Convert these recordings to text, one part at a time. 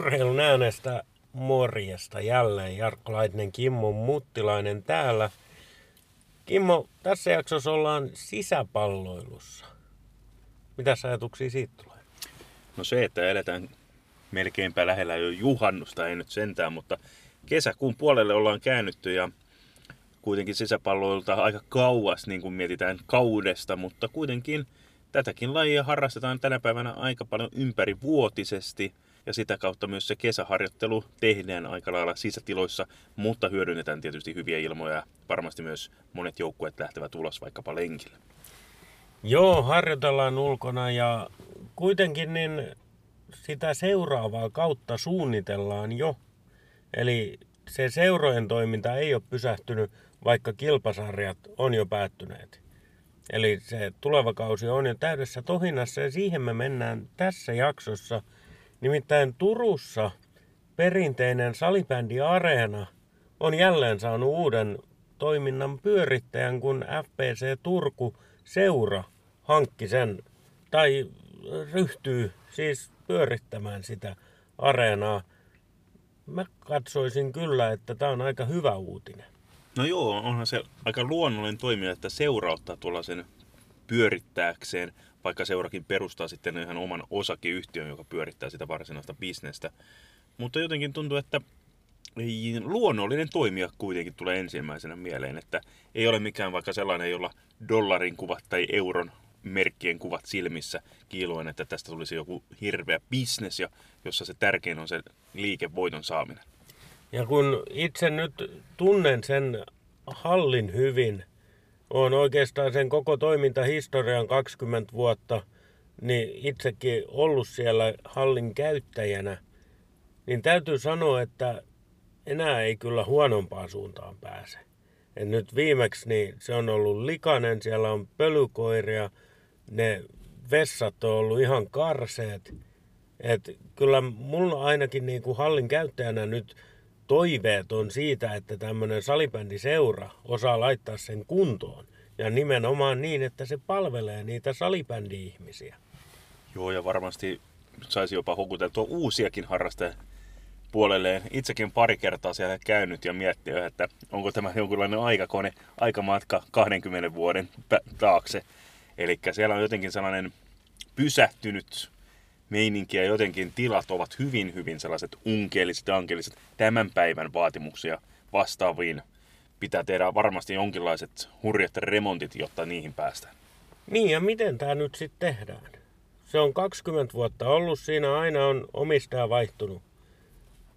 Urheilun äänestä morjesta jälleen. Jarkko Laitinen, Kimmo Muttilainen täällä. Kimmo, tässä jaksossa ollaan sisäpalloilussa. Mitä ajatuksia siitä tulee? No se, että eletään melkeinpä lähellä jo juhannusta, ei nyt sentään, mutta kesäkuun puolelle ollaan käännytty ja kuitenkin sisäpalloilta aika kauas, niin kuin mietitään kaudesta, mutta kuitenkin tätäkin lajia harrastetaan tänä päivänä aika paljon ympärivuotisesti ja sitä kautta myös se kesäharjoittelu tehdään aika lailla sisätiloissa, mutta hyödynnetään tietysti hyviä ilmoja ja varmasti myös monet joukkueet lähtevät ulos vaikkapa lenkille. Joo, harjoitellaan ulkona ja kuitenkin niin sitä seuraavaa kautta suunnitellaan jo. Eli se seurojen toiminta ei ole pysähtynyt, vaikka kilpasarjat on jo päättyneet. Eli se tuleva kausi on jo täydessä tohinnassa ja siihen me mennään tässä jaksossa. Nimittäin Turussa perinteinen salibändi Areena on jälleen saanut uuden toiminnan pyörittäjän, kun FPC Turku seura hankki sen tai ryhtyy siis pyörittämään sitä areenaa. Mä katsoisin kyllä, että tämä on aika hyvä uutinen. No joo, onhan se aika luonnollinen toimija, että seura ottaa tuollaisen pyörittääkseen, vaikka seurakin perustaa sitten ihan oman osakeyhtiön, joka pyörittää sitä varsinaista bisnestä. Mutta jotenkin tuntuu, että luonnollinen toimija kuitenkin tulee ensimmäisenä mieleen, että ei ole mikään vaikka sellainen, jolla dollarin kuvat tai euron merkkien kuvat silmissä kiiluen, että tästä tulisi joku hirveä bisnes, ja jossa se tärkein on se liikevoiton saaminen. Ja kun itse nyt tunnen sen hallin hyvin, on oikeastaan sen koko toimintahistorian 20 vuotta, niin itsekin ollut siellä hallin käyttäjänä, niin täytyy sanoa, että enää ei kyllä huonompaan suuntaan pääse. Et nyt viimeksi niin se on ollut likainen, siellä on pölykoiria, ne vessat on ollut ihan karseet. Et kyllä mulla ainakin niin kuin hallin käyttäjänä nyt toiveet on siitä, että tämmöinen salibändiseura osaa laittaa sen kuntoon. Ja nimenomaan niin, että se palvelee niitä salibändi-ihmisiä. Joo, ja varmasti saisi jopa hokuteltua uusiakin harrastajia puolelleen. Itsekin pari kertaa siellä käynyt ja miettiä, että onko tämä jonkinlainen aikakone, aikamatka 20 vuoden taakse. Eli siellä on jotenkin sellainen pysähtynyt meininki ja jotenkin tilat ovat hyvin, hyvin sellaiset unkeelliset ja ankeliset tämän päivän vaatimuksia vastaaviin. Pitää tehdä varmasti jonkinlaiset hurjat remontit, jotta niihin päästään. Niin ja miten tämä nyt sitten tehdään? Se on 20 vuotta ollut siinä, aina on omistaja vaihtunut.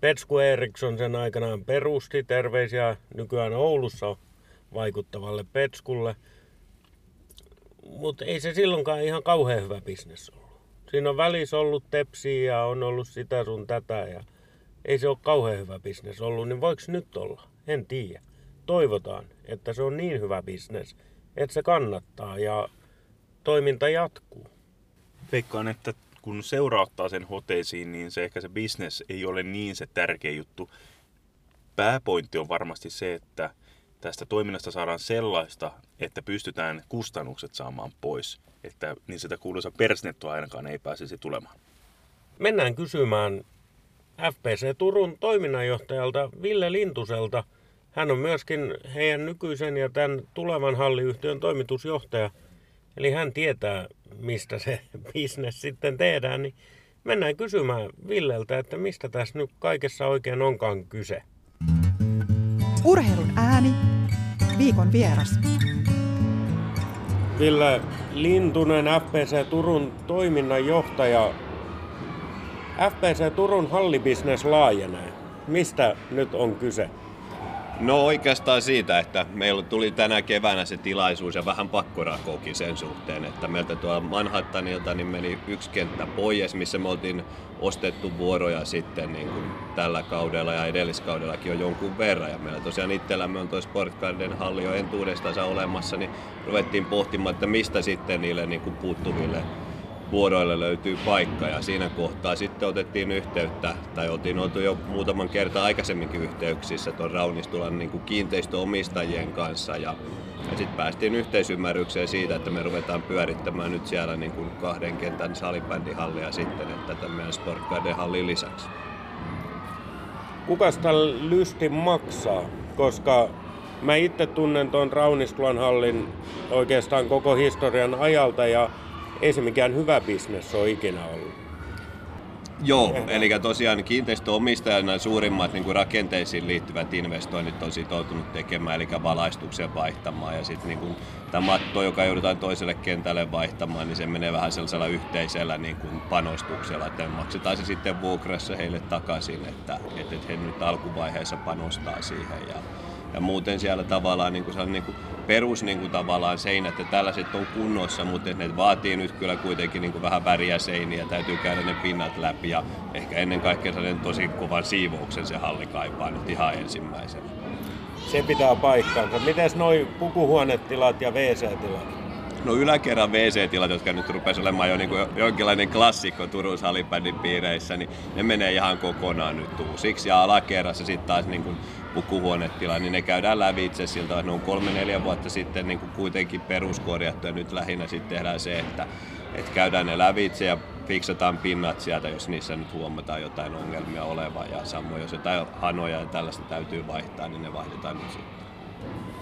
Petsku Eriksson sen aikanaan perusti, terveisiä nykyään Oulussa vaikuttavalle Petskulle. Mutta ei se silloinkaan ihan kauhean hyvä bisnes ollut. Siinä on välissä ollut tepsiä ja on ollut sitä sun tätä ja ei se ole kauhean hyvä bisnes ollut, niin voiko nyt olla? En tiedä. Toivotaan, että se on niin hyvä bisnes, että se kannattaa ja toiminta jatkuu. Veikkaan, että kun seura ottaa sen hoteisiin, niin se ehkä se bisnes ei ole niin se tärkeä juttu. Pääpointti on varmasti se, että tästä toiminnasta saadaan sellaista, että pystytään kustannukset saamaan pois. Että niin sitä kuuluisa persnettoa ainakaan ei pääsisi tulemaan. Mennään kysymään FPC Turun toiminnanjohtajalta Ville Lintuselta. Hän on myöskin heidän nykyisen ja tämän tulevan halliyhtiön toimitusjohtaja. Eli hän tietää, mistä se bisnes sitten tehdään. Niin mennään kysymään Villeltä, että mistä tässä nyt kaikessa oikein onkaan kyse. Urheilun ääni. Viikon vieras. Ville Lintunen, FPC Turun toiminnanjohtaja. FPC Turun hallibisnes laajenee. Mistä nyt on kyse? No oikeastaan siitä, että meillä tuli tänä keväänä se tilaisuus ja vähän pakkorakokin sen suhteen, että meiltä tuolla Manhattanilta niin meni yksi kenttä pois, missä me oltiin ostettu vuoroja sitten niin kuin tällä kaudella ja edelliskaudellakin on jonkun verran. Ja meillä tosiaan itsellämme on tuo Sport Garden halli jo entuudestaan olemassa, niin ruvettiin pohtimaan, että mistä sitten niille niin kuin puuttuville vuoroille löytyy paikka ja siinä kohtaa sitten otettiin yhteyttä, tai oltiin oltu jo muutaman kertaa aikaisemminkin yhteyksissä tuon Raunistulan niin kuin kiinteistöomistajien kanssa ja, ja sitten päästiin yhteisymmärrykseen siitä, että me ruvetaan pyörittämään nyt siellä niin kuin kahden kentän salibändihallia sitten, että tämän meidän Sport hallin lisäksi. kuka sitä lystin maksaa? Koska mä itse tunnen tuon Raunistulan hallin oikeastaan koko historian ajalta ja ei se mikään hyvä bisnes ole ikinä ollut. Joo, eli tosiaan kiinteistöomistajana suurimmat niin kuin rakenteisiin liittyvät investoinnit on sitoutunut tekemään, eli valaistuksen vaihtamaan. Ja sitten niin tämä matto, joka joudutaan toiselle kentälle vaihtamaan, niin se menee vähän sellaisella yhteisellä niin kuin panostuksella, että maksetaan se sitten vuokrassa heille takaisin, että, että he nyt alkuvaiheessa panostaa siihen. Ja, ja muuten siellä tavallaan niin kuin, niin kuin perus niin kuin tavallaan seinät ja tällaiset on kunnossa, mutta ne vaatii nyt kyllä kuitenkin niin kuin vähän väriä seiniä, täytyy käydä ne pinnat läpi ja ehkä ennen kaikkea sellainen tosi kovan siivouksen se halli kaipaa nyt ihan ensimmäisenä. Se pitää paikkaansa. Mites noi pukuhuonetilat ja WC-tilat? No yläkerran WC-tilat, jotka nyt rupesi olemaan jo niin kuin jonkinlainen klassikko Turun salibändin piireissä, niin ne menee ihan kokonaan nyt uusiksi. Ja alakerrassa sitten taas niin kuin pukuhuonetila, niin ne käydään lävitse siltä, että ne on kolme-neljä vuotta sitten niin kuin kuitenkin peruskorjattu ja nyt lähinnä sitten tehdään se, että, että käydään ne lävitse ja fiksataan pinnat sieltä, jos niissä nyt huomataan jotain ongelmia olevaa ja samoin jos jotain hanoja ja tällaista täytyy vaihtaa, niin ne vaihdetaan nyt sitten.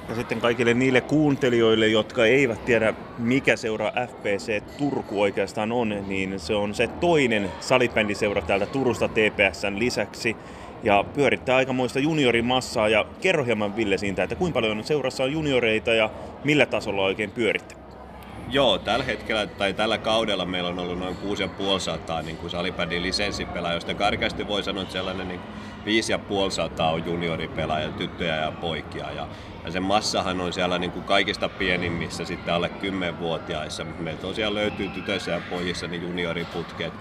Ja sitten kaikille niille kuuntelijoille, jotka eivät tiedä, mikä seura FPC Turku oikeastaan on, niin se on se toinen salibändiseura täältä Turusta TPSn lisäksi. Ja pyörittää aikamoista juniorimassaa. Ja kerro hieman Ville siitä, että kuinka paljon seurassa on junioreita ja millä tasolla oikein pyöritte? Joo, tällä hetkellä tai tällä kaudella meillä on ollut noin 6500 niin kuin salibändin lisenssipelaaja, josta karkeasti voi sanoa, että sellainen niin 5500 on junioripelaaja, tyttöjä ja poikia. Ja, ja se massahan on siellä niin kuin kaikista pienimmissä sitten alle 10-vuotiaissa. Meillä tosiaan löytyy tytöissä ja pojissa niin junioriputkeet,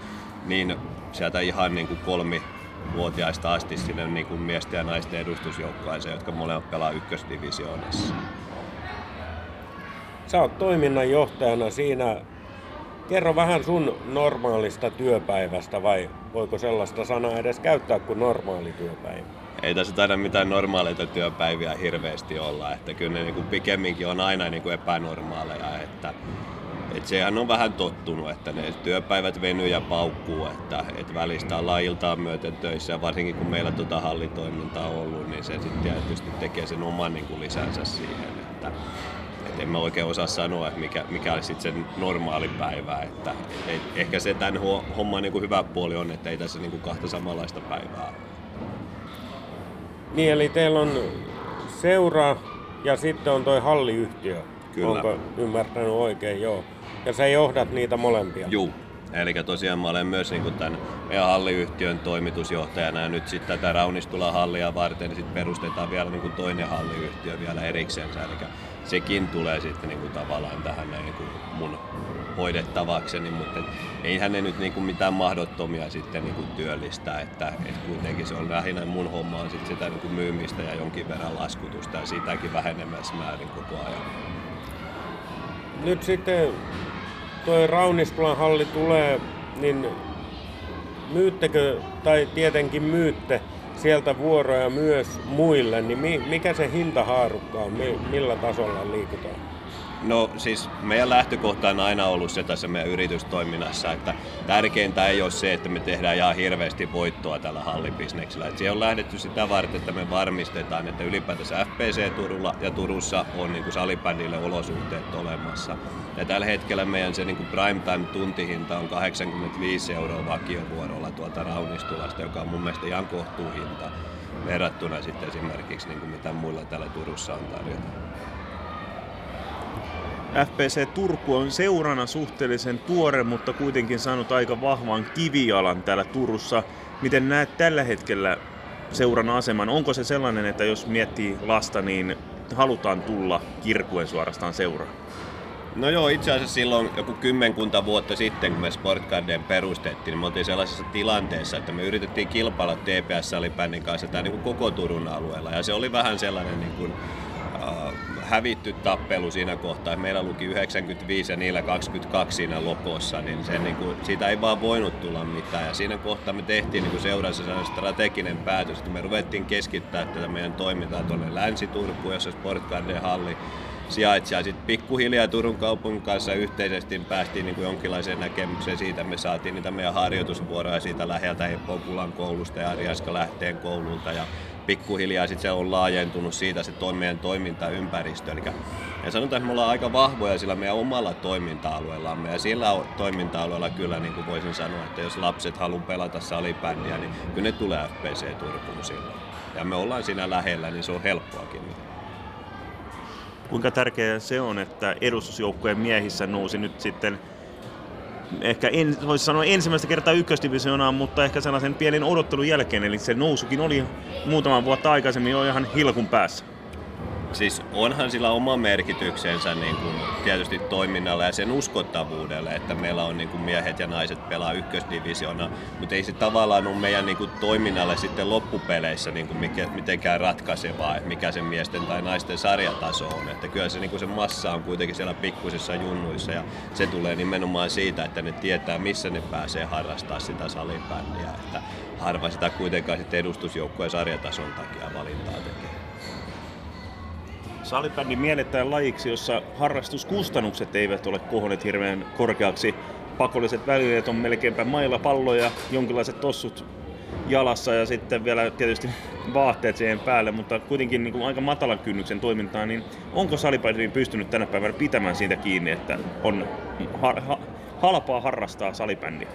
niin sieltä ihan niin kuin kolmi vuotiaista asti sinne niin kuin miesten ja naisten edustusjoukkoiseen, jotka molemmat pelaa ykkösdivisioonassa. Sä oot toiminnanjohtajana siinä. Kerro vähän sun normaalista työpäivästä vai voiko sellaista sanaa edes käyttää kuin normaali työpäivä? Ei tässä taida mitään normaaleita työpäiviä hirveästi olla, että kyllä ne niin kuin pikemminkin on aina niin kuin epänormaaleja, että et sehän on vähän tottunut, että ne työpäivät venyy ja paukkuu, että et välistä ollaan iltaan myöten töissä ja varsinkin kun meillä tuota hallitoimintaa on ollut, niin se sitten tietysti tekee sen oman niin kuin lisänsä siihen, että et en mä oikein osaa sanoa, että mikä, mikä olisi sitten se normaali päivä. Että, et, ehkä se tämän homman niin kuin hyvä puoli on, että ei tässä niin kuin kahta samanlaista päivää ole. Niin, eli teillä on seura ja sitten on toi halliyhtiö. Kyllä. Onko ymmärtänyt oikein? Joo. Ja sä johdat niitä molempia. Juu. Eli tosiaan mä olen myös niin tämän meidän halliyhtiön toimitusjohtajana ja nyt sitten tätä Raunistula hallia varten niin sit perustetaan vielä niin kuin toinen halliyhtiö vielä erikseen. Eli sekin tulee sitten niin kuin tavallaan tähän näin niin kuin mun hoidettavakseni, mutta et eihän ne nyt niin kuin mitään mahdottomia sitten niin kuin työllistää, että et kuitenkin se on lähinnä mun homma on sitten sitä niin kuin myymistä ja jonkin verran laskutusta ja siitäkin vähenemässä määrin koko ajan. Nyt sitten tuo Rauniskulan halli tulee, niin myyttekö, tai tietenkin myytte sieltä vuoroja myös muille, niin mikä se hintahaarukka on, millä tasolla liikutaan? No siis meidän lähtökohta on aina ollut se tässä meidän yritystoiminnassa, että tärkeintä ei ole se, että me tehdään ihan hirveästi voittoa tällä hallibisneksellä. Siihen on lähdetty sitä varten, että me varmistetaan, että ylipäätänsä FPC Turulla ja Turussa on niin salibändille olosuhteet olemassa. Ja tällä hetkellä meidän se niin kuin primetime tuntihinta on 85 euroa vakiovuorolla tuolta Raunistulasta, joka on mun mielestä ihan kohtuuhinta verrattuna sitten esimerkiksi niin kuin mitä muilla täällä Turussa on tarjota. FPC Turku on seurana suhteellisen tuore, mutta kuitenkin saanut aika vahvan kivijalan täällä Turussa. Miten näet tällä hetkellä seuran aseman? Onko se sellainen, että jos miettii lasta, niin halutaan tulla kirkuen suorastaan seuraan? No joo, itse asiassa silloin joku kymmenkunta vuotta sitten, kun me Sportgarden perustettiin, niin me oltiin sellaisessa tilanteessa, että me yritettiin kilpailla TPS-salibändin kanssa tämä niin koko Turun alueella. Ja se oli vähän sellainen niin kuin, hävitty tappelu siinä kohtaa. Meillä luki 95 ja niillä 22 siinä lopossa, niin, se, niin kuin, siitä ei vaan voinut tulla mitään. Ja siinä kohtaa me tehtiin niin seurassa strateginen päätös, että me ruvettiin keskittää tätä meidän toimintaa tuonne Länsi-Turkuun, jossa Sportgarden halli sijaitsija. Sitten pikkuhiljaa Turun kaupungin kanssa yhteisesti päästiin niin kuin jonkinlaiseen näkemykseen siitä. Me saatiin niitä meidän harjoitusvuoroja siitä läheltä Eppokulan koulusta ja Arjaska lähteen koululta. Ja pikkuhiljaa sit se on laajentunut siitä se toi meidän toimintaympäristö. Eli ja sanotaan, että me ollaan aika vahvoja sillä meidän omalla toiminta-alueellamme. Ja sillä toiminta-alueella kyllä niin kuin voisin sanoa, että jos lapset haluaa pelata salibändiä, niin kyllä ne tulee FPC Turkuun silloin. Ja me ollaan siinä lähellä, niin se on helppoakin. Kuinka tärkeää se on, että edustusjoukkueen miehissä nousi nyt sitten ehkä en, voisi sanoa ensimmäistä kertaa ykkösdivisioonaan, mutta ehkä sellaisen pienen odottelun jälkeen, eli se nousukin oli muutaman vuotta aikaisemmin jo ihan hilkun päässä siis onhan sillä oma merkityksensä niin kuin tietysti toiminnalle ja sen uskottavuudelle, että meillä on niin kuin miehet ja naiset pelaa ykkösdivisiona, mutta ei se tavallaan ole meidän niin kuin toiminnalle sitten loppupeleissä niin kuin mitenkään ratkaisevaa, että mikä se miesten tai naisten sarjataso on. Että kyllä se, niin kuin se massa on kuitenkin siellä pikkusissa junnuissa ja se tulee nimenomaan siitä, että ne tietää, missä ne pääsee harrastaa sitä salibändiä. Että harva sitä kuitenkaan sitten edustusjoukkueen sarjatason takia valintaa tekee salibändin miellettään lajiksi, jossa harrastuskustannukset eivät ole kohonneet hirveän korkeaksi. Pakolliset välineet on melkeinpä mailla palloja, jonkinlaiset tossut jalassa ja sitten vielä tietysti vaatteet siihen päälle, mutta kuitenkin niin kuin aika matalan kynnyksen toimintaa, niin onko salibändi pystynyt tänä päivänä pitämään siitä kiinni, että on ha- ha- halpaa harrastaa salibändiä?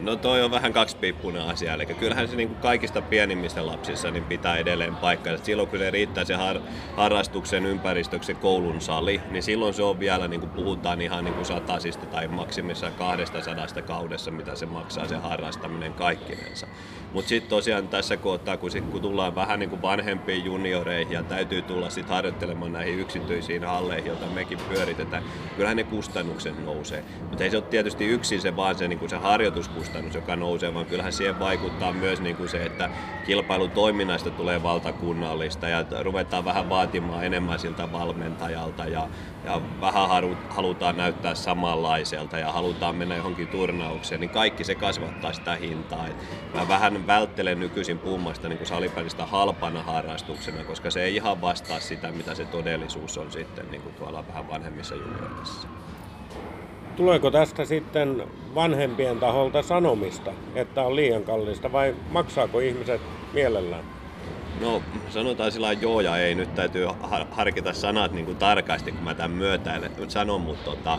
No toi on vähän kaksipiippunen asia, eli kyllähän se niin kuin kaikista pienimmistä lapsissa niin pitää edelleen paikkaa. Silloin kun se riittää se har, harrastuksen ympäristöksi koulun sali, niin silloin se on vielä, niin kuin puhutaan ihan niin kuin satasista tai maksimissa kahdesta sadasta kaudessa, mitä se maksaa se harrastaminen kaikkinensa. Mutta sitten tosiaan tässä kohtaa, kun, sit, kun tullaan vähän niin kuin vanhempiin junioreihin ja täytyy tulla sitten harjoittelemaan näihin yksityisiin halleihin, joita mekin pyöritetään, kyllähän ne kustannukset nousee. Mutta ei se ole tietysti yksin se vaan se, niin kuin se harjoituskustannus, joka nousee, vaan kyllähän siihen vaikuttaa myös niin kuin se, että kilpailutoiminnasta tulee valtakunnallista ja ruvetaan vähän vaatimaan enemmän siltä valmentajalta ja, ja vähän halutaan näyttää samanlaiselta ja halutaan mennä johonkin turnaukseen, niin kaikki se kasvattaa sitä hintaa. Et mä vähän välttelen nykyisin puhumasta niin salipelistä halpana harrastuksena, koska se ei ihan vastaa sitä, mitä se todellisuus on sitten niin kuin tuolla vähän vanhemmissa junioreissa. Tuleeko tästä sitten vanhempien taholta sanomista, että on liian kallista vai maksaako ihmiset mielellään? No sanotaan sillä joo ja ei. Nyt täytyy harkita sanat niin kuin tarkasti, kun mä tämän myötäilen. Sanon, mutta tota,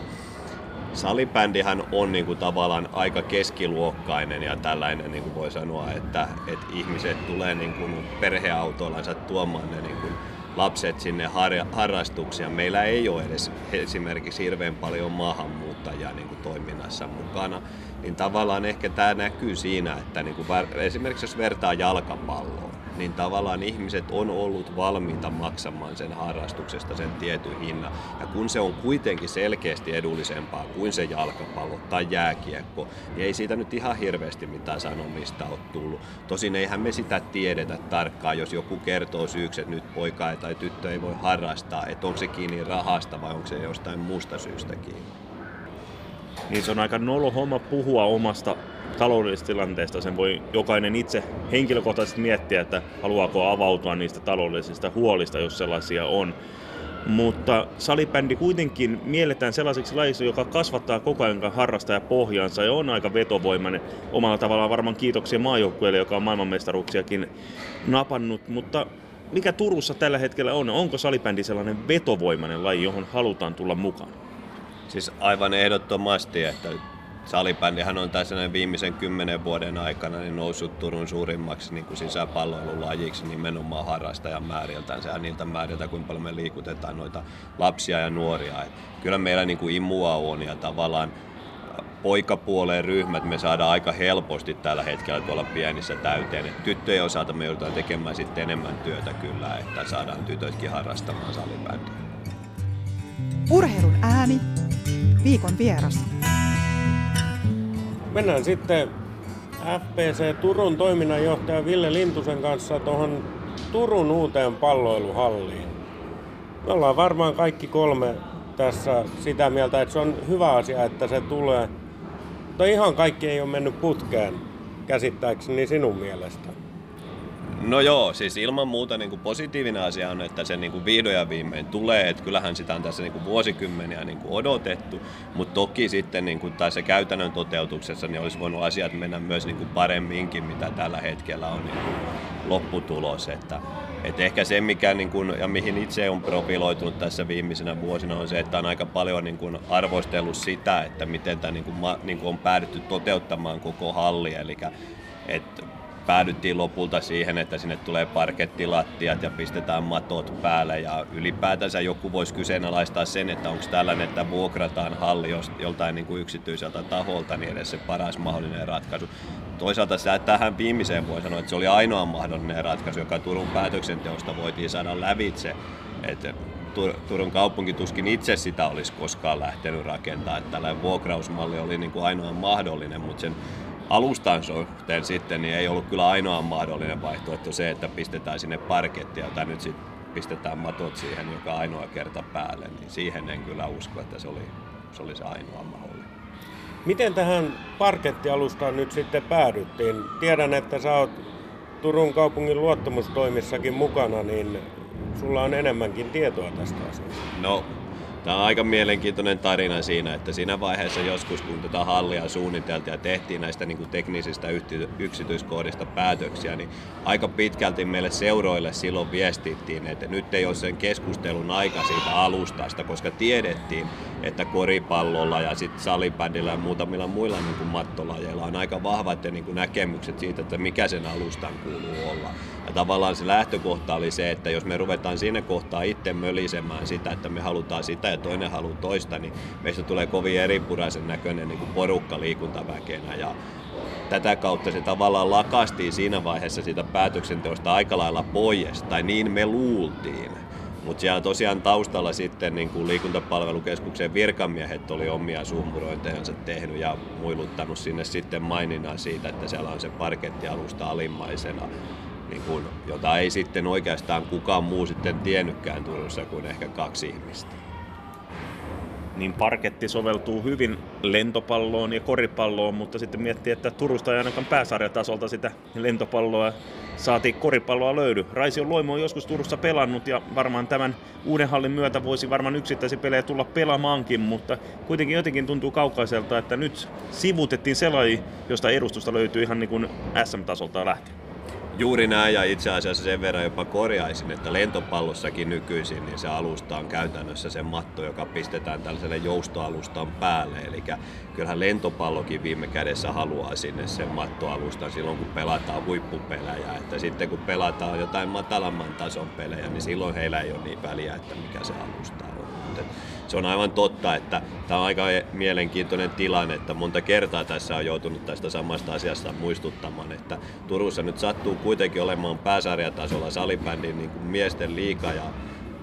salibändihän on niin kuin tavallaan aika keskiluokkainen ja tällainen niin kuin voi sanoa, että, että ihmiset tulee niin kuin perheautoillansa tuomaan ne niin kuin lapset sinne har- harrastuksia. Meillä ei ole edes esimerkiksi hirveän paljon maahanmuuttajia niin kuin toiminnassa mukana. Niin tavallaan ehkä tämä näkyy siinä, että niin kuin esimerkiksi jos vertaa jalkapalloon, niin tavallaan ihmiset on ollut valmiita maksamaan sen harrastuksesta sen tietyn hinnan. Ja kun se on kuitenkin selkeästi edullisempaa kuin se jalkapallo tai jääkiekko, niin ei siitä nyt ihan hirveästi mitään sanomista ole tullut. Tosin eihän me sitä tiedetä tarkkaan, jos joku kertoo syyksi, että nyt poika tai tyttö ei voi harrastaa, että onko se kiinni rahasta vai onko se jostain muusta syystä kiinni. Niin se on aika nolo homma puhua omasta taloudellisesta tilanteesta. Sen voi jokainen itse henkilökohtaisesti miettiä, että haluaako avautua niistä taloudellisista huolista, jos sellaisia on. Mutta salibändi kuitenkin mielletään sellaiseksi lajiksi, joka kasvattaa koko ajan harrastaja pohjansa ja on aika vetovoimainen. Omalla tavallaan varmaan kiitoksia maajoukkueelle, joka on maailmanmestaruuksiakin napannut. Mutta mikä Turussa tällä hetkellä on? Onko salibändi sellainen vetovoimainen laji, johon halutaan tulla mukaan? Siis aivan ehdottomasti, että salibändihän on tässä viimeisen kymmenen vuoden aikana niin noussut Turun suurimmaksi niin kuin sisäpalloilulajiksi nimenomaan harrastajan määriltään. Sehän niiltä määriltä, kuinka paljon me liikutetaan noita lapsia ja nuoria. Et kyllä meillä niin kuin imua on ja tavallaan poikapuoleen ryhmät me saadaan aika helposti tällä hetkellä tuolla pienissä täyteen. Et tyttöjen osalta me joudutaan tekemään sitten enemmän työtä kyllä, että saadaan tytötkin harrastamaan salibändiä. Urheilun ääni, viikon vieras mennään sitten FPC Turun toiminnanjohtaja Ville Lintusen kanssa tuohon Turun uuteen palloiluhalliin. Me ollaan varmaan kaikki kolme tässä sitä mieltä, että se on hyvä asia, että se tulee. Mutta ihan kaikki ei ole mennyt putkeen käsittääkseni sinun mielestä. No joo, siis ilman muuta niin kuin positiivinen asia on, että se niin kuin vihdoin ja viimein tulee. Että kyllähän sitä on tässä niin kuin vuosikymmeniä niin kuin odotettu, mutta toki sitten niin kuin tässä käytännön toteutuksessa niin olisi voinut asiat mennä myös niin kuin paremminkin, mitä tällä hetkellä on niin kuin lopputulos. Että, että ehkä se, mikä niin kuin, ja mihin itse on profiloitunut tässä viimeisenä vuosina, on se, että on aika paljon niin kuin arvostellut sitä, että miten tämä niin kuin, niin kuin on päädytty toteuttamaan koko halli. Eli että päädyttiin lopulta siihen, että sinne tulee parkettilattiat ja pistetään matot päälle ja ylipäätänsä joku voisi kyseenalaistaa sen, että onko tällainen, että vuokrataan halli joltain niin kuin yksityiseltä taholta, niin edes se paras mahdollinen ratkaisu. Toisaalta sä tähän viimeiseen voi sanoa, että se oli ainoa mahdollinen ratkaisu, joka Turun päätöksenteosta voitiin saada lävitse. Että Turun kaupunki tuskin itse sitä olisi koskaan lähtenyt rakentamaan. Tällainen vuokrausmalli oli niin kuin ainoa mahdollinen, mutta sen alustan suhteen sitten niin ei ollut kyllä ainoa mahdollinen vaihtoehto se, että pistetään sinne parkettia, tai nyt sitten pistetään matot siihen joka ainoa kerta päälle, niin siihen en kyllä usko, että se oli se, oli se ainoa mahdollinen. Miten tähän parkettialustaan nyt sitten päädyttiin? Tiedän, että sä oot Turun kaupungin luottamustoimissakin mukana, niin sulla on enemmänkin tietoa tästä asiasta. No Tämä on aika mielenkiintoinen tarina siinä, että siinä vaiheessa joskus, kun tätä hallia suunniteltiin ja tehtiin näistä niin kuin teknisistä yksityiskohdista päätöksiä, niin aika pitkälti meille seuroille silloin viestittiin, että nyt ei ole sen keskustelun aika siitä alustasta, koska tiedettiin, että koripallolla ja sitten salipädillä ja muutamilla muilla niin kuin mattolajeilla on aika vahvat niin kuin näkemykset siitä, että mikä sen alustan kuuluu olla. Ja tavallaan se lähtökohta oli se, että jos me ruvetaan siinä kohtaa itse mölisemään sitä, että me halutaan sitä ja toinen haluaa toista, niin meistä tulee kovin eripuraisen näköinen niin kuin porukka liikuntaväkenä. Ja tätä kautta se tavallaan lakastiin siinä vaiheessa siitä päätöksenteosta aika lailla pois, tai niin me luultiin. Mutta siellä tosiaan taustalla sitten niin kuin liikuntapalvelukeskuksen virkamiehet oli omia summurointejansa tehnyt ja muiluttanut sinne sitten maininnan siitä, että siellä on se parkettialusta alimmaisena niin kuin, jota ei sitten oikeastaan kukaan muu sitten tiennytkään Turussa kuin ehkä kaksi ihmistä. Niin parketti soveltuu hyvin lentopalloon ja koripalloon, mutta sitten miettii, että Turusta ei ainakaan pääsarjatasolta sitä lentopalloa saatiin koripalloa löydy. Raisio Loimo on joskus Turussa pelannut ja varmaan tämän uuden hallin myötä voisi varmaan yksittäisiä pelejä tulla pelamaankin, mutta kuitenkin jotenkin tuntuu kaukaiselta, että nyt sivutettiin sellainen, josta edustusta löytyy ihan niin kuin SM-tasolta lähtien. Juuri näin ja itse asiassa sen verran jopa korjaisin, että lentopallossakin nykyisin niin se alusta on käytännössä se matto, joka pistetään tällaiselle joustoalustan päälle. Eli kyllähän lentopallokin viime kädessä haluaa sinne sen mattoalustan silloin kun pelataan huippupelejä. Että sitten kun pelataan jotain matalamman tason pelejä, niin silloin heillä ei ole niin väliä, että mikä se alusta on. Mutta se on aivan totta, että tämä on aika mielenkiintoinen tilanne, että monta kertaa tässä on joutunut tästä samasta asiasta muistuttamaan, että Turussa nyt sattuu kuitenkin olemaan pääsarjatasolla salibändin niin kuin miesten liika ja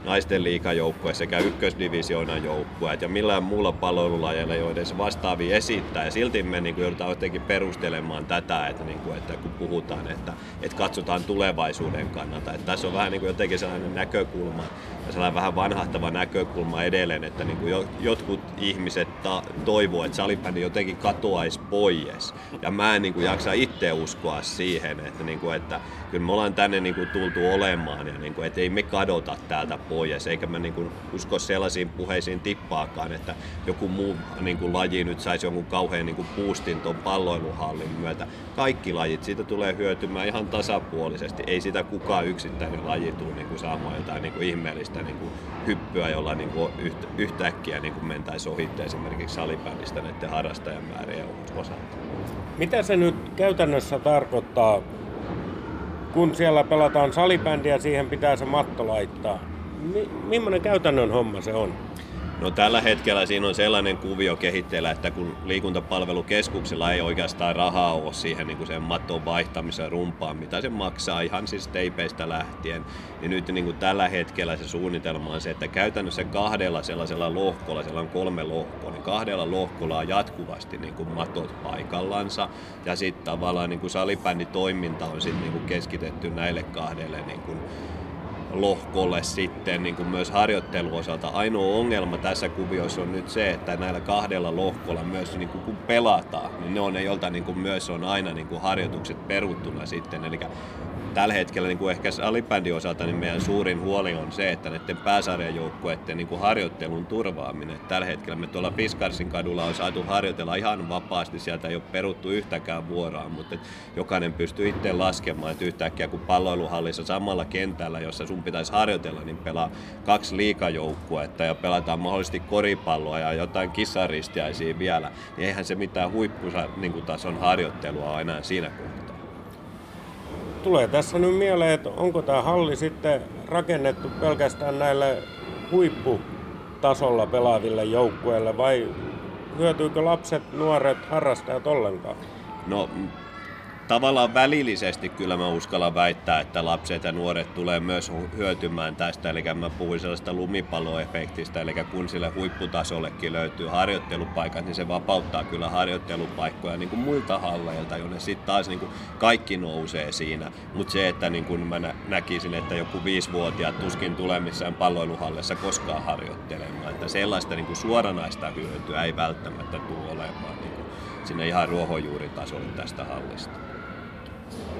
naisten liikajoukkue sekä ykkösdivisioonan joukkueet ja millään muulla palvelulajeilla ei ole edes vastaavia esittää. Ja silti me niin kuin joudutaan jotenkin perustelemaan tätä, että, niin kuin, että kun puhutaan, että, että katsotaan tulevaisuuden kannalta. Että tässä on vähän niin kuin jotenkin sellainen näkökulma, sellainen vähän vanhahtava näkökulma edelleen, että niin kuin jotkut ihmiset ta- toivoo, että salibändi jotenkin katoaisi pois. Ja mä en niin kuin jaksa itse uskoa siihen, että, niin kuin, että kyllä me ollaan tänne niin kuin tultu olemaan ja niin kuin, että ei me kadota täältä pois. Eikä mä niin kuin usko sellaisiin puheisiin tippaakaan, että joku muu niin kuin laji nyt saisi jonkun kauhean niin kuin boostin tuon palloiluhallin myötä. Kaikki lajit, siitä tulee hyötymään ihan tasapuolisesti. Ei sitä kukaan yksittäinen laji tule niin kuin saamaan jotain niin kuin ihmeellistä niin kuin hyppyä, jolla niin kuin yhtä, yhtäkkiä niin kuin mentäisiin ohitte esimerkiksi salibändistä näiden harrastajamäärien osalta. Mitä se nyt käytännössä tarkoittaa kun siellä pelataan salibändiä, siihen pitää se matto laittaa. Mi- millainen käytännön homma se on? No tällä hetkellä siinä on sellainen kuvio kehitteellä, että kun liikuntapalvelukeskuksella ei oikeastaan rahaa ole siihen niin kuin sen maton vaihtamiseen rumpaan, mitä se maksaa ihan siis teipeistä lähtien, niin nyt niin kuin tällä hetkellä se suunnitelma on se, että käytännössä kahdella sellaisella lohkolla, siellä on kolme lohkoa, niin kahdella lohkolla on jatkuvasti niin kuin matot paikallansa. Ja sitten tavallaan niin kuin salibänditoiminta on sitten niin kuin keskitetty näille kahdelle niin kuin lohkolle sitten niin kuin myös harjoitteluosalta. Ainoa ongelma tässä kuviossa on nyt se, että näillä kahdella lohkolla myös niin kuin kun pelataan, niin ne on ne, joilta niin kuin myös on aina niin kuin harjoitukset peruttuna sitten. Eli tällä hetkellä niin kuin ehkä salibändin osalta niin meidän suurin huoli on se, että näiden pääsarjan joukkueiden niin kuin harjoittelun turvaaminen. Tällä hetkellä me tuolla Piskarsin kadulla on saatu harjoitella ihan vapaasti, sieltä ei ole peruttu yhtäkään vuoroa, mutta jokainen pystyy itse laskemaan, että yhtäkkiä kun palloiluhallissa samalla kentällä, jossa sun pitäisi harjoitella, niin pelaa kaksi liikajoukkuetta ja pelataan mahdollisesti koripalloa ja jotain kissaristiaisia vielä, niin eihän se mitään huipputason niin harjoittelua enää siinä kohtaa tulee tässä nyt mieleen, että onko tämä halli sitten rakennettu pelkästään näille huipputasolla pelaaville joukkueille vai hyötyykö lapset, nuoret, harrastajat ollenkaan? No tavallaan välillisesti kyllä mä uskallan väittää, että lapset ja nuoret tulee myös hyötymään tästä. Eli mä puhuin sellaista lumipalloefektistä, eli kun sille huipputasollekin löytyy harjoittelupaikat, niin se vapauttaa kyllä harjoittelupaikkoja niin kuin muilta halleilta, jonne sitten taas niin kuin kaikki nousee siinä. Mutta se, että niin kuin mä näkisin, että joku viisivuotiaat tuskin tulee missään palloiluhallissa koskaan harjoittelemaan, että sellaista niin kuin suoranaista hyötyä ei välttämättä tule olemaan niin kuin sinne ihan ruohonjuuritasolle tästä hallista.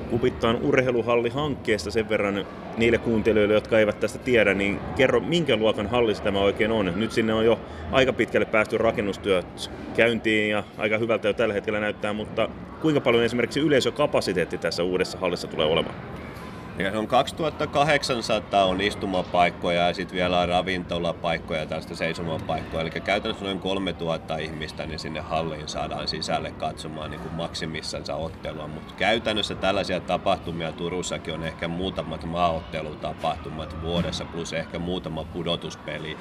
Kupittaan urheiluhalli-hankkeesta sen verran niille kuuntelijoille, jotka eivät tästä tiedä, niin kerro, minkä luokan hallissa tämä oikein on. Nyt sinne on jo aika pitkälle päästy rakennustyöt käyntiin ja aika hyvältä jo tällä hetkellä näyttää, mutta kuinka paljon esimerkiksi yleisökapasiteetti tässä uudessa hallissa tulee olemaan? Ja on 2800 on istumapaikkoja ja sitten vielä ravintolapaikkoja ja tästä seisomapaikkoja. Eli käytännössä noin 3000 ihmistä niin sinne halliin saadaan sisälle katsomaan niin kuin maksimissansa ottelua. Mutta käytännössä tällaisia tapahtumia Turussakin on ehkä muutamat maaottelutapahtumat vuodessa plus ehkä muutama pudotuspeli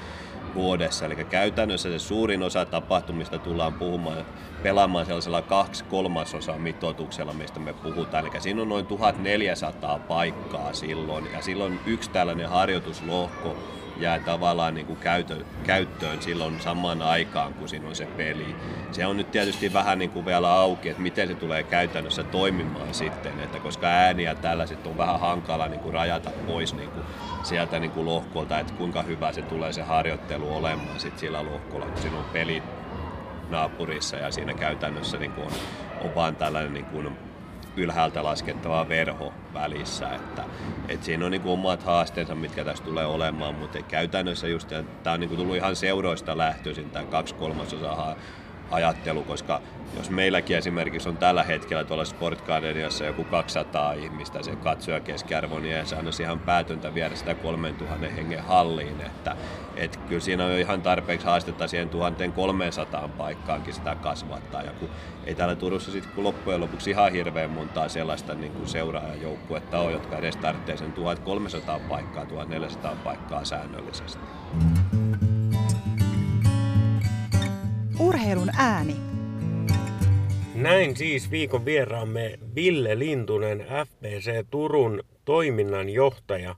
vuodessa. Eli käytännössä se suurin osa tapahtumista tullaan puhumaan, pelaamaan sellaisella kaksi kolmasosa mitoituksella, mistä me puhutaan. Eli siinä on noin 1400 paikkaa silloin. Ja silloin yksi tällainen harjoituslohko jää tavallaan niin kuin käytö, käyttöön silloin samaan aikaan, kun siinä on se peli. Se on nyt tietysti vähän niin kuin vielä auki, että miten se tulee käytännössä toimimaan sitten, että koska ääniä tällaiset on vähän hankala niin kuin rajata pois niin kuin sieltä niin kuin lohkolta, että kuinka hyvä se tulee se harjoittelu olemaan sit sillä lohkolla, kun siinä on peli naapurissa ja siinä käytännössä niin kuin on, on vaan tällainen niin kuin ylhäältä laskettava verho välissä. Että, että siinä on niin kuin omat haasteensa, mitkä tässä tulee olemaan, mutta käytännössä just tämä on niin kuin tullut ihan seuroista lähtöisin, tämä kaksi kolmasosaa ajattelu, koska jos meilläkin esimerkiksi on tällä hetkellä tuolla Sportgardeniassa joku 200 ihmistä se katsoja keskiarvo, niin se on ihan päätöntä viedä sitä 3000 hengen halliin, että et kyllä siinä on jo ihan tarpeeksi haastetta siihen 1300 paikkaankin sitä kasvattaa, ja kun ei täällä Turussa sitten kun loppujen lopuksi ihan hirveän montaa sellaista niin kuin seuraajajoukkuetta on, jotka edes tarvitsee sen 1300 paikkaa, 1400 paikkaa säännöllisesti. Urheilun ääni. Näin siis viikon vieraamme Ville Lintunen, FPC Turun toiminnanjohtaja.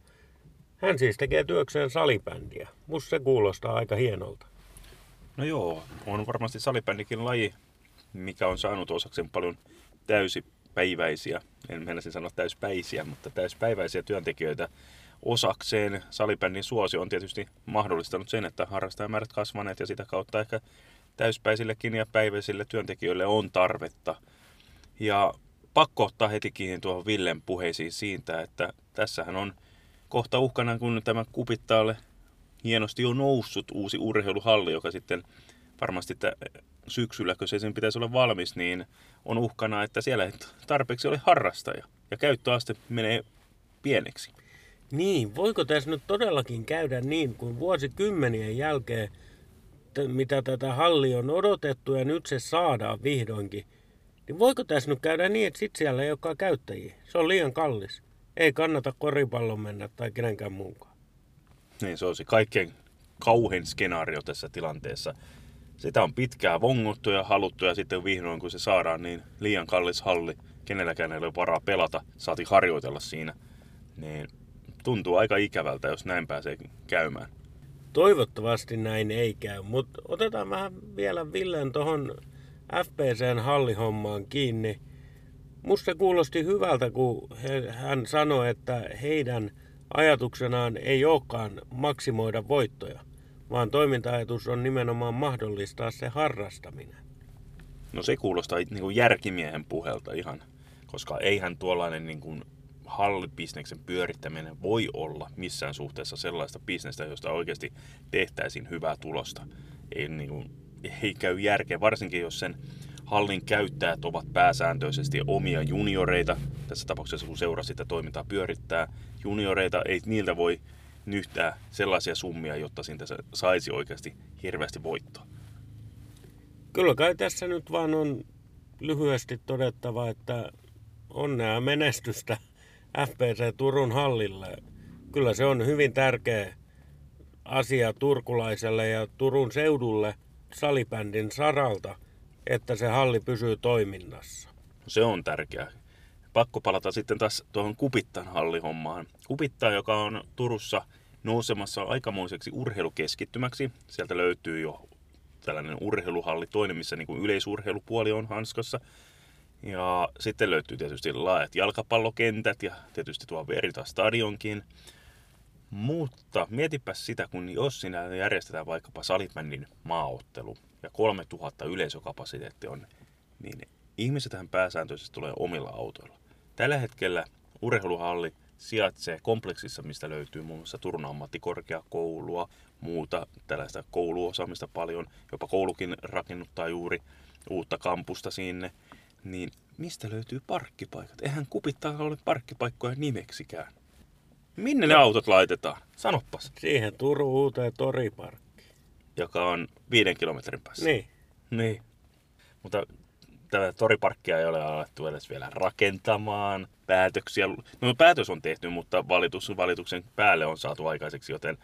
Hän siis tekee työkseen salibändiä. Musta se kuulostaa aika hienolta. No joo, on varmasti salibändikin laji, mikä on saanut osakseen paljon täysipäiväisiä, en mennäisin sanoa täyspäisiä, mutta täyspäiväisiä työntekijöitä osakseen. Salibändin suosio on tietysti mahdollistanut sen, että harrastajamäärät kasvaneet ja sitä kautta ehkä täyspäisillekin ja päiväisille työntekijöille on tarvetta. Ja pakko ottaa heti kiinni tuohon Villen puheisiin siitä, että tässähän on kohta uhkana, kun tämä kupittaalle hienosti on noussut uusi urheiluhalli, joka sitten varmasti että syksyllä, kun se sen pitäisi olla valmis, niin on uhkana, että siellä ei tarpeeksi ole harrastaja ja käyttöaste menee pieneksi. Niin, voiko tässä nyt todellakin käydä niin, kun vuosikymmenien jälkeen – mitä tätä halli on odotettu ja nyt se saadaan vihdoinkin, niin voiko tässä nyt käydä niin, että sit siellä ei olekaan käyttäjiä? Se on liian kallis. Ei kannata koripallon mennä tai kenenkään muunkaan. Niin, se on kaikkein kauhein skenaario tässä tilanteessa. Sitä on pitkää vongottu ja haluttu ja sitten vihdoin kun se saadaan, niin liian kallis halli, kenelläkään ei ole varaa pelata, saati harjoitella siinä. Niin tuntuu aika ikävältä, jos näin pääsee käymään. Toivottavasti näin ei käy, mutta otetaan vähän vielä Villen tuohon FPCn hallihommaan kiinni. Musta kuulosti hyvältä, kun he, hän sanoi, että heidän ajatuksenaan ei olekaan maksimoida voittoja, vaan toiminta-ajatus on nimenomaan mahdollistaa se harrastaminen. No se kuulostaa niin kuin järkimiehen puhelta ihan, koska eihän tuollainen niin kuin hallibisneksen pyörittäminen voi olla missään suhteessa sellaista bisnestä, josta oikeasti tehtäisiin hyvää tulosta. Ei, niin kuin, ei käy järkeä, varsinkin jos sen hallin käyttäjät ovat pääsääntöisesti omia junioreita. Tässä tapauksessa kun seura sitä toimintaa pyörittää junioreita, ei niiltä voi nyhtää sellaisia summia, jotta siitä saisi oikeasti hirveästi voittoa. Kyllä kai tässä nyt vaan on lyhyesti todettava, että onnea menestystä FPC Turun hallille. Kyllä se on hyvin tärkeä asia turkulaiselle ja Turun seudulle salibändin saralta, että se halli pysyy toiminnassa. Se on tärkeää. Pakko palata sitten taas tuohon Kupittan hallihommaan. Kupittaa, joka on Turussa nousemassa aikamoiseksi urheilukeskittymäksi. Sieltä löytyy jo tällainen urheiluhalli, toinen missä niin kuin yleisurheilupuoli on hanskassa. Ja sitten löytyy tietysti laajat jalkapallokentät ja tietysti tuo Verita stadionkin. Mutta mietipä sitä, kun jos sinä järjestetään vaikkapa salibändin maaottelu ja 3000 yleisökapasiteetti on, niin ihmisethän pääsääntöisesti tulee omilla autoilla. Tällä hetkellä urheiluhalli sijaitsee kompleksissa, mistä löytyy muun muassa Turun ammattikorkeakoulua, muuta tällaista kouluosaamista paljon. Jopa koulukin rakennuttaa juuri uutta kampusta sinne. Niin mistä löytyy parkkipaikat? Eihän kupittaa ole parkkipaikkoja nimeksikään. Minne ne autot laitetaan? Sanoppas. Siihen Turun uuteen toriparkkiin. Joka on viiden kilometrin päässä. Niin. Niin. Mutta tätä toriparkkia ei ole alettu edes vielä rakentamaan. Päätöksiä, no päätös on tehty, mutta valitus, valituksen päälle on saatu aikaiseksi, joten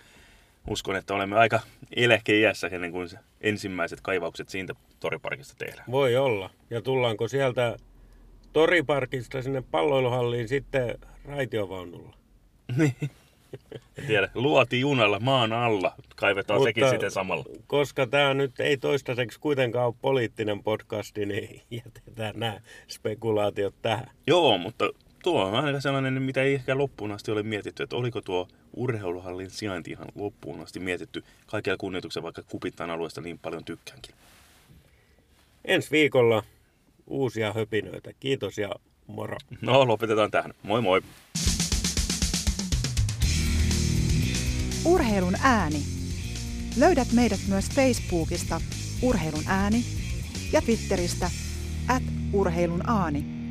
uskon, että olemme aika eläkeiässä ennen kuin ensimmäiset kaivaukset siitä toriparkista tehdään. Voi olla. Ja tullaanko sieltä toriparkista sinne palloiluhalliin sitten raitiovaunulla? Niin. En tiedä, luoti junalla maan alla, kaivetaan Mutta, sekin sitten samalla. Koska tämä nyt ei toistaiseksi kuitenkaan ole poliittinen podcasti, niin jätetään nämä spekulaatiot tähän. Joo, mutta tuo on aika sellainen, mitä ei ehkä loppuun asti ole mietitty, että oliko tuo urheiluhallin sijainti ihan loppuun asti mietitty. Kaikella kunnioituksella, vaikka Kupittaan alueesta niin paljon tykkäänkin. Ensi viikolla uusia höpinöitä. Kiitos ja moro. No, lopetetaan tähän. Moi moi. Urheilun ääni. Löydät meidät myös Facebookista Urheilun ääni ja Twitteristä at urheilun aani.